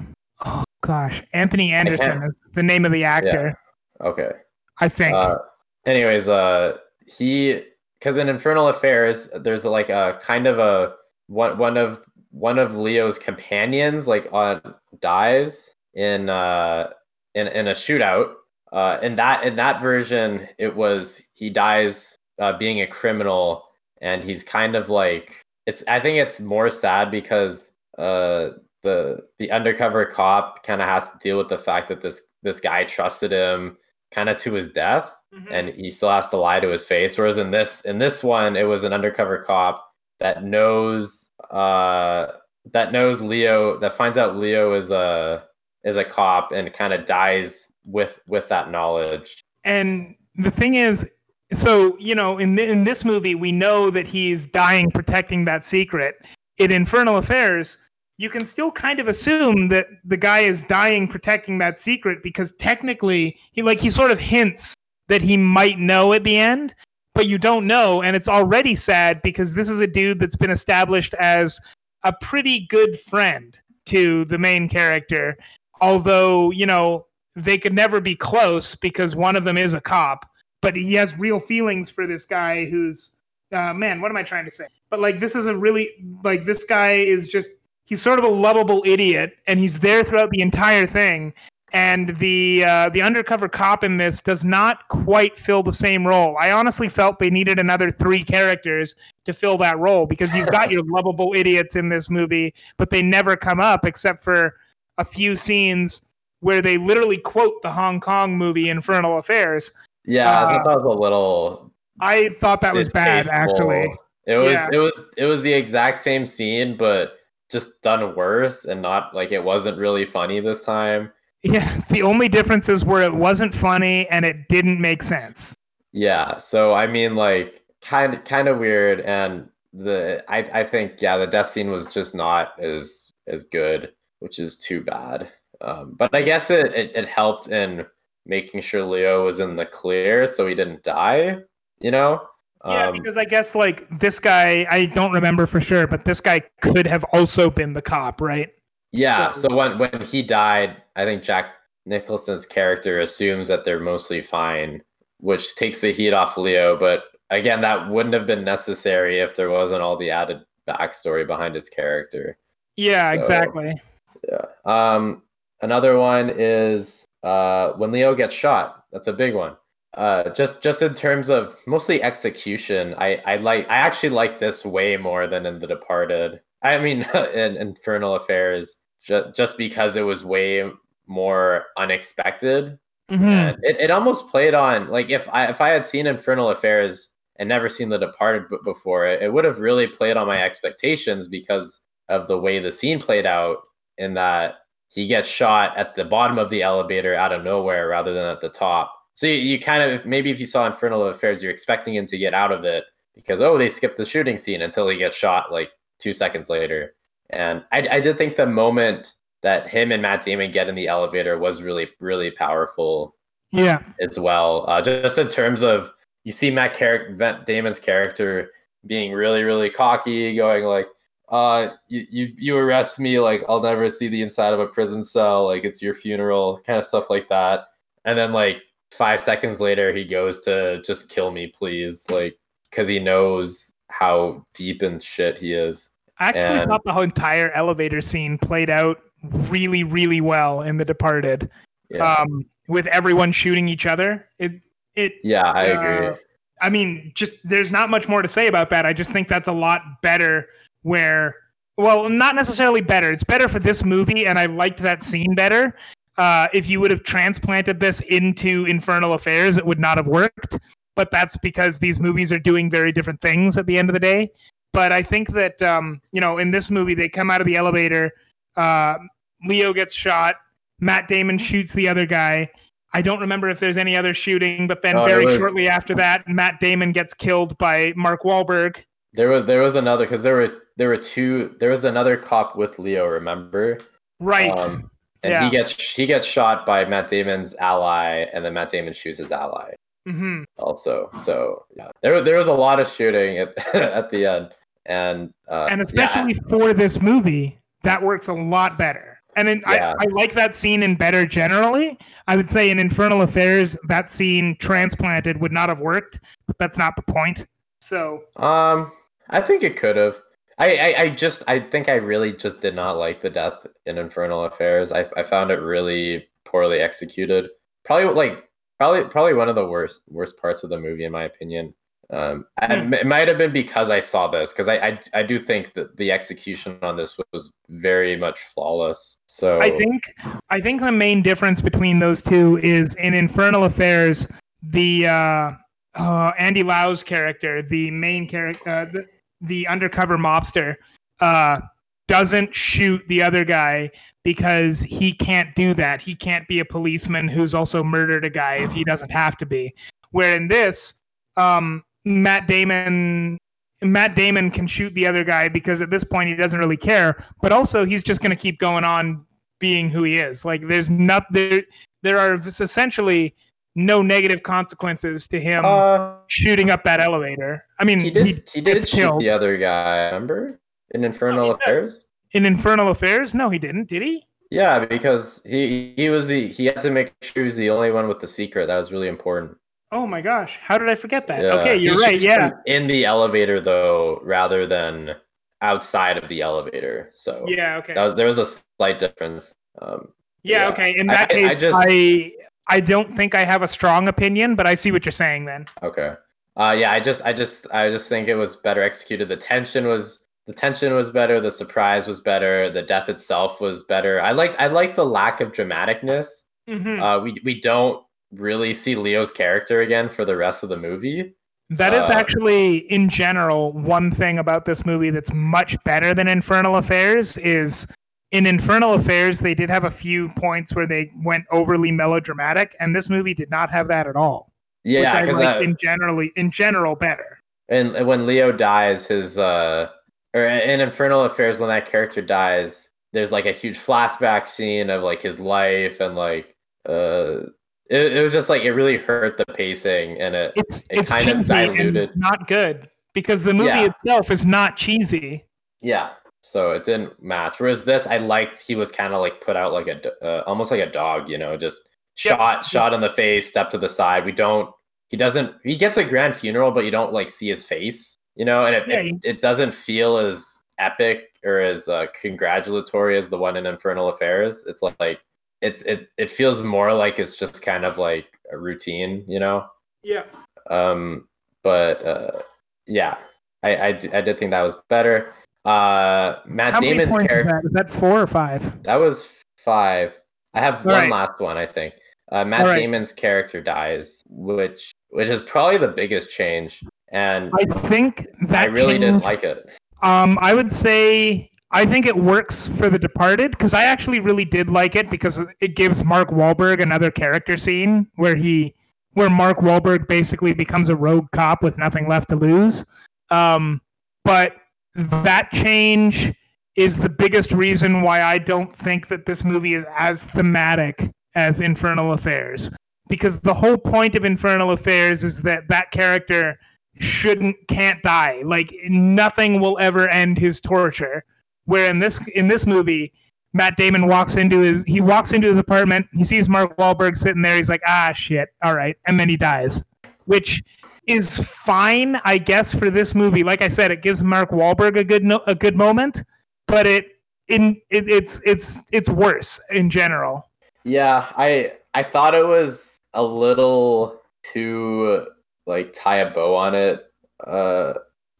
gosh, Anthony Anderson is the name of the actor. Okay. I think. Uh, anyways, uh, he because in Infernal Affairs, there's like a kind of a one one of one of Leo's companions like on dies in uh in in a shootout. Uh, in that in that version, it was he dies uh, being a criminal, and he's kind of like it's. I think it's more sad because uh the the undercover cop kind of has to deal with the fact that this this guy trusted him kind of to his death Mhm. and he still has to lie to his face whereas in this in this one it was an undercover cop that knows uh that knows leo that finds out leo is a is a cop and kind of dies with with that knowledge And the thing is, so you know, in in this movie, we know that he's dying protecting that secret. In Infernal Affairs, you can still kind of assume that the guy is dying protecting that secret because technically, he like he sort of hints that he might know at the end, but you don't know, and it's already sad because this is a dude that's been established as a pretty good friend to the main character. Although you know they could never be close because one of them is a cop, but he has real feelings for this guy who's uh, man, what am I trying to say? But like this is a really like this guy is just he's sort of a lovable idiot and he's there throughout the entire thing. And the uh, the undercover cop in this does not quite fill the same role. I honestly felt they needed another three characters to fill that role because you've got [LAUGHS] your lovable idiots in this movie, but they never come up except for a few scenes where they literally quote the Hong Kong movie Infernal Affairs. yeah i Uh, thought that was a little I thought that was bad, actually. it was Yeah. it was it was the exact same scene but just done worse and not like it wasn't really funny this time Yeah, the only differences were it wasn't funny and it didn't make sense. Yeah, so I mean like kind of kind of weird and the I I think yeah, the death scene was just not as as good, which is too bad. Um, but I guess it, it it helped in making sure Leo was in the clear so he didn't die, you know? Yeah, Um, because I guess like this guy, I don't remember for sure, but this guy could have also been the cop, right? Yeah, So- so when when he died, I think Jack Nicholson's character assumes that they're mostly fine, which takes the heat off Leo. But again, that wouldn't have been necessary if there wasn't all the added backstory behind his character. Yeah, So- exactly. Yeah. Um, another one is uh, when Leo gets shot. That's a big one. Uh, just just in terms of mostly execution, I I like I actually like this way more than in The Departed. I mean, [LAUGHS] in Infernal Affairs, just just because it was way more unexpected Mhm. it, it almost played on like if I if I had seen Infernal Affairs and never seen The Departed b- before, it, it would have really played on my expectations because of the way the scene played out. In that he gets shot at the bottom of the elevator out of nowhere rather than at the top. So you, you kind of maybe if you saw Infernal Affairs, you're expecting him to get out of it because oh they skipped the shooting scene until he gets shot like two seconds later. And I, I did think the moment that him and Matt Damon get in the elevator was really really powerful Yeah. as well. Uh, just in terms of you see Matt, Matt Damon's character being really really cocky, going like, "Uh, you, you you arrest me, like I'll never see the inside of a prison cell, like it's your funeral, kind of stuff like that." And then like five seconds later, he goes to just kill me, please, like because he knows how deep in shit he is. I actually And- thought the whole entire elevator scene played out really, really well in The Departed. Yeah, Um, with everyone shooting each other. It it yeah, I agree. Uh, I mean, just there's not much more to say about that. I just think that's a lot better. Where, well, not necessarily better. It's better for this movie, and I liked that scene better. Uh, if you would have transplanted this into Infernal Affairs, it would not have worked. But that's because these movies are doing very different things at the end of the day. But I think that um, you know, in this movie, they come out of the elevator. Uh, Leo gets shot. Matt Damon shoots the other guy. I don't remember if there's any other shooting, but then Oh, very was- shortly after that, Matt Damon gets killed by Mark Wahlberg. There was there was another because there were there were two. There was another cop with Leo. Remember? Right. Um, and Yeah. he gets he gets shot by Matt Damon's ally, and then Matt Damon shoots his ally hmm also. So yeah, there there was a lot of shooting at [LAUGHS] at the end, and uh, And yeah, especially for this movie, that works a lot better. And in, Yeah. I, I like that scene in Better generally. I would say in Infernal Affairs, that scene transplanted would not have worked, but that's not the point. So Um, I think it could have. I, I, I just, I think I really just did not like the death in Infernal Affairs. I, I found it really poorly executed. Probably like, probably, probably one of the worst, worst parts of the movie, in my opinion. Um, and Hmm. it might have been because I saw this, because I, I, I do think that the execution on this was very much flawless. So I think I think the main difference between those two is in Infernal Affairs, the uh, uh, Andy Lau's character, the main character, uh, the, the undercover mobster, uh, doesn't shoot the other guy because he can't do that. He can't be a policeman who's also murdered a guy if he doesn't have to be. Where in this, um, Matt Damon. Matt Damon can shoot the other guy because at this point he doesn't really care, but also he's just going to keep going on being who he is. Like there's not there there are essentially no negative consequences to him uh, shooting up that elevator. I mean, he did, he, did shoot killed. the other guy. Remember in Infernal Oh, he did. Affairs? in Infernal Affairs, no, he didn't. Did he? Yeah, because he he was the he had to make sure he was the only one with the secret. That was really important. Oh my gosh, how did I forget that? Yeah. Okay, you're right. Yeah, in the elevator though, rather than outside of the elevator. So yeah. Okay. that was, there was a slight difference. Um, yeah, yeah. Okay. In that I- case, I just- I I don't think I have a strong opinion, but I see what you're saying. Then. okay. Uh, yeah, I just I just I just think it was better executed. The tension was the tension was better. The surprise was better. The death itself was better. I like I like the lack of dramaticness. Mhm. Uh, we we don't really see Leo's character again for the rest of the movie. That is Uh, actually, in general, one thing about this movie that's much better than Infernal Affairs is in Infernal Affairs they did have a few points where they went overly melodramatic, and this movie did not have that at all. Yeah, which I because like in generally in general better. and when Leo dies, his uh, or in Infernal Affairs, when that character dies, there's like a huge flashback scene of like his life and like uh, it, it was just like it really hurt the pacing and it It's It it's kind of diluted. not good because the movie Yeah. itself is not cheesy. yeah, so it didn't match. Whereas this, I liked he was kind of like put out like a uh, almost like a dog, you know, just Yep, shot shot in the face, step to the side. We don't. He doesn't. He gets a grand funeral, but you don't like see his face, you know, and it Yeah, it, it doesn't feel as epic or as uh, congratulatory as the one in Infernal Affairs. It's like it's it it feels more like it's just kind of like a routine, you know. Yeah. Um, but uh, yeah, I I did think that was better. Uh, Matt How Damon's is character that? Is that four or five? that was five. I have All one right. last one, I think. Uh, Matt right. Damon's character dies, which which is probably the biggest change, and I think that I really didn't like it. Um, I would say I think it works for The Departed because I actually really did like it because it gives Mark Wahlberg another character scene where he, where Mark Wahlberg basically becomes a rogue cop with nothing left to lose. Um, but that change is the biggest reason why I don't think that this movie is as thematic as Infernal Affairs. Because the whole point of Infernal Affairs is that that character shouldn't can't die. Like nothing will ever end his torture. Where in this in this movie Matt Damon walks into his he walks into his apartment he sees Mark Wahlberg sitting there he's like ah shit all right and then he dies. Which is fine I guess for this movie like I said it gives Mark Wahlberg a good no, a good moment but it in it, it's it's it's worse in general Yeah, I I thought it was a little too like tie a bow on it. Uh,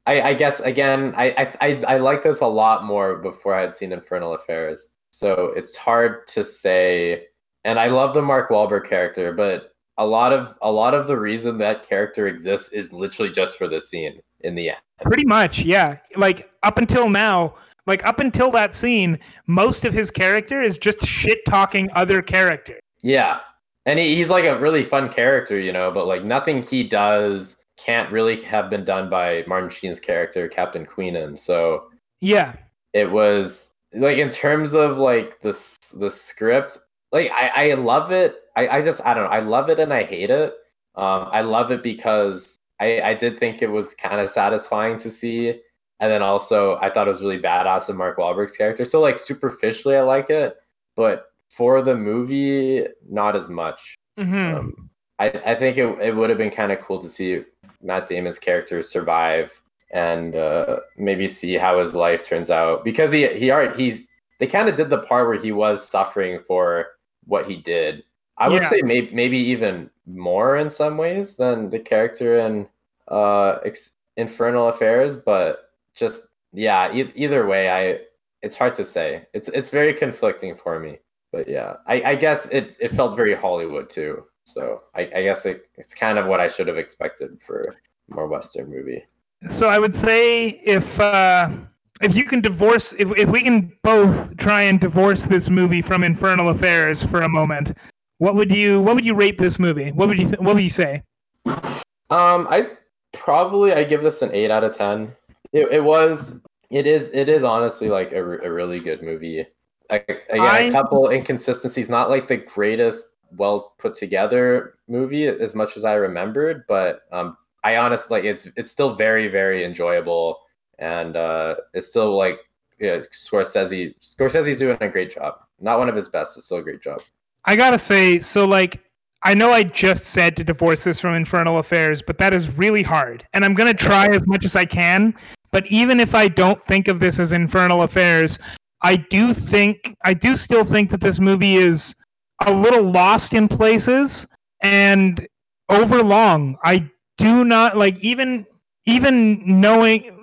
I I guess again I I I, I like this a lot more before I had seen Infernal Affairs, so it's hard to say. And I love the Mark Wahlberg character, but a lot of a lot of the reason that character exists is literally just for the scene in the end. Pretty much, yeah. Like up until now, like up until that scene, most of his character is just shit talking other characters. Yeah. And he, he's like a really fun character, you know, but like nothing he does can't really have been done by Martin Sheen's character, Captain Queenan. So Yeah. it was like in terms of like the s- the script, like I, I love it. I, I just I don't know. I love it and I hate it. Um, I love it because I, I did think it was kind of satisfying to see. And then also I thought it was really badass of Mark Wahlberg's character. So like superficially I like it. but for the movie, not as much. Mhm. Um, I, I think it, it would have been kind of cool to see Matt Damon's character survive and uh, maybe see how his life turns out because he he already he's they kind of did the part where he was suffering for what he did. I would Yeah. say maybe maybe even more in some ways than the character in uh, Ex- Infernal Affairs, but just yeah, e- either way, I it's hard to say. It's it's very conflicting for me, but yeah, I, I guess it, it felt very Hollywood too. So I, I guess it, it's kind of what I should have expected for a more Western movie. So I would say if uh, if you can divorce, if if we can both try and divorce this movie from Infernal Affairs for a moment, what would you what would you rate this movie? What would you th- what would you say? Um, I probably I give this an eight out of ten. It, it was it is it is honestly like a, a really good movie. I, again, I- a couple inconsistencies, not like the greatest well put together movie as much as I remembered, but um, I honestly like it's it's still very very enjoyable and uh, it's still like yeah, Scorsese Scorsese's doing a great job. Not one of his best, it's still a great job. I gotta say, so like I know I just said to divorce this from Infernal Affairs, but that is really hard, and I'm gonna try as much as I can. But even if I don't think of this as Infernal Affairs, I do think I do still think that this movie is a little lost in places and overlong. I do not like even even knowing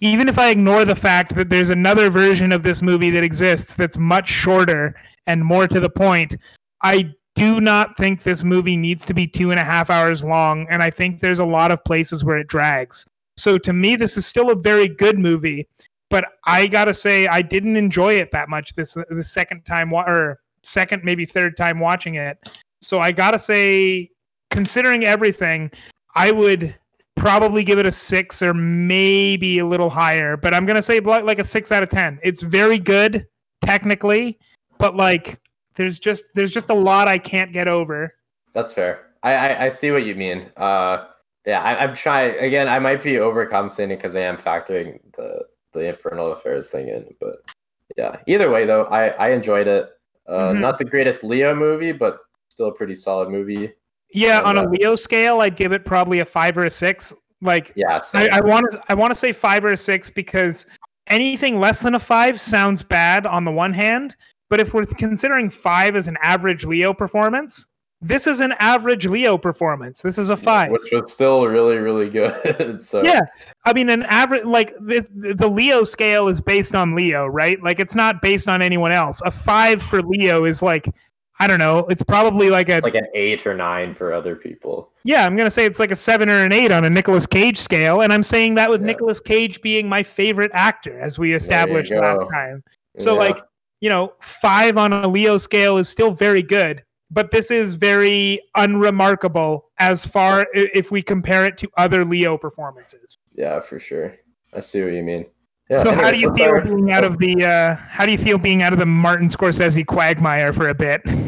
even if I ignore the fact that there's another version of this movie that exists that's much shorter and more to the point, I do not think this movie needs to be two and a half hours long, and I think there's a lot of places where it drags. So to me, this is still a very good movie, but I gotta say I didn't enjoy it that much this the second time or second maybe third time watching it. So I gotta say, considering everything, I would probably give it a six or maybe a little higher, but I'm gonna say like a six out of ten. It's very good technically, but like there's just there's just a lot I can't get over. That's fair. I, I, I see what you mean. Uh, yeah, I, I'm trying again. I might be overcompensating because I am factoring the the Infernal Affairs thing in, but yeah. Either way, though, I I enjoyed it. Uh, Mhm. Not the greatest Leo movie, but still a pretty solid movie. Yeah, on a Leo scale, I'd give it probably a five or a six. Like Yeah, I. I want to I want to say five or a six because anything less than a five sounds bad on the one hand, but if we're considering five as an average Leo performance, this is an average Leo performance. This is a five. which was still really really good. [LAUGHS] so Yeah, I mean, an average like the the Leo scale is based on Leo, right? Like it's not based on anyone else. A five for Leo is like I don't know. It's probably like a it's like an eight or nine for other people. yeah. I'm gonna say it's like a seven or an eight on a Nicolas Cage scale, and I'm saying that with Yeah. Nicolas Cage being my favorite actor, as we established last time. So Yeah. like you know, five on a Leo scale is still very good, but this is very unremarkable as far if we compare it to other Leo performances. yeah, for sure. I see what you mean. Yeah, so how do you feel being out of the uh, how do you feel being out of the Martin Scorsese quagmire for a bit? [LAUGHS]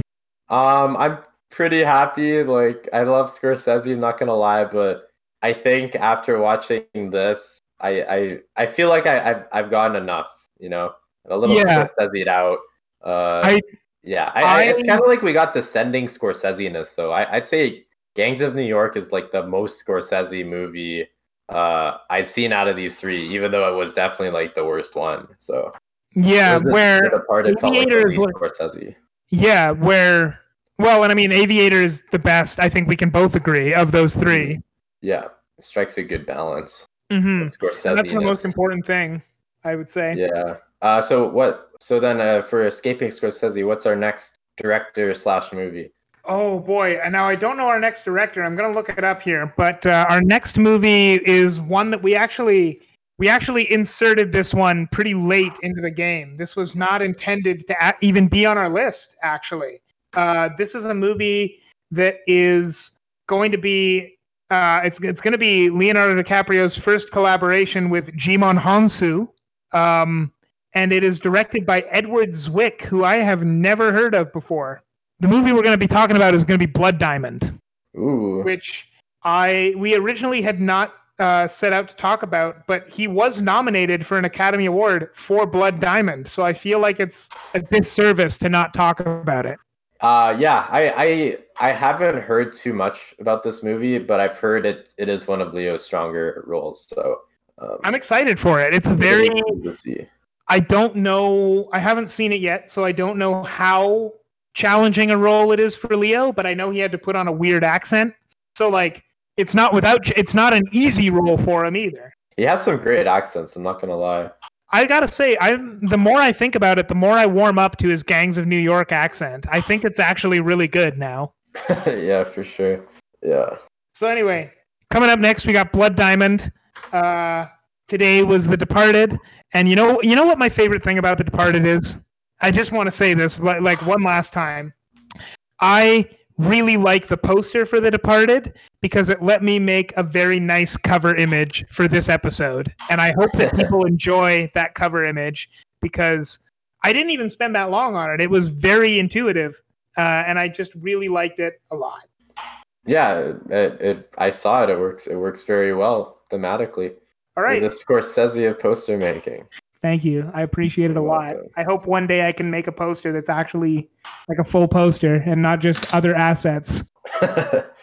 Um, I'm pretty happy. Like, I love Scorsese. I'm not gonna lie, but I think after watching this, I I, I feel like I I've, I've gotten enough. You know, a little Yeah. Scorsese out. Uh, I- yeah, I, I, it's kind of like we got descending Scorsese-ness though. I, I'd say Gangs of New York is like the most Scorsese movie uh I'd seen out of these three, even though it was definitely like the worst one. So Yeah, The- where The Departed felt like the least Scorsese. Yeah, where well, and I mean Aviator is the best. I think we can both agree of those 3 Yeah, strikes a good balance. Mm-hmm. Scorsese. That's the most important thing, I would say. Yeah. Uh, so what? So then, uh, for escaping Scorsese, what's our next director slash movie? Oh boy! And now I don't know our next director. I'm gonna look it up here. But uh, our next movie is one that we actually we actually inserted this one pretty late into the game. This was not intended to a- even be on our list. Actually, uh, this is a movie that is going to be. Uh, it's it's going to be Leonardo DiCaprio's first collaboration with Djimon Hounsou, um, and it is directed by Edward Zwick, who I have never heard of before the movie we're going to be talking about is going to be Blood Diamond, Ooh. which I we originally had not uh, set out to talk about, but he was nominated for an Academy Award for Blood Diamond. So I feel like it's a disservice to not talk about it. Uh, yeah, I, I I haven't heard too much about this movie, but I've heard it it is one of Leo's stronger roles. So um, I'm excited for it. It's very. excited to see. I don't know. I haven't seen it yet, so I don't know how challenging a role it is for Leo. But I know he had to put on a weird accent, so like it's not without. It's not an easy role for him either. He has some great accents. I'm not gonna lie. I gotta say, I the more I think about it, the more I warm up to his Gangs of New York accent. I think it's actually really good now. [LAUGHS] yeah, for sure. Yeah. So anyway, coming up next, we got Blood Diamond. Uh, today was The Departed, and you know, you know what my favorite thing about The Departed is. I just want to say this, like, like one last time. I really like the poster for The Departed because it let me make a very nice cover image for this episode, and I hope that [LAUGHS] people enjoy that cover image because I didn't even spend that long on it. It was very intuitive, uh, and I just really liked it a lot. Yeah, it, it I saw it. It works. It works very well thematically. All right. The Scorsese of poster making. Thank you. I appreciate it a lot. I hope one day I can make a poster that's actually like a full poster and not just other assets. [LAUGHS]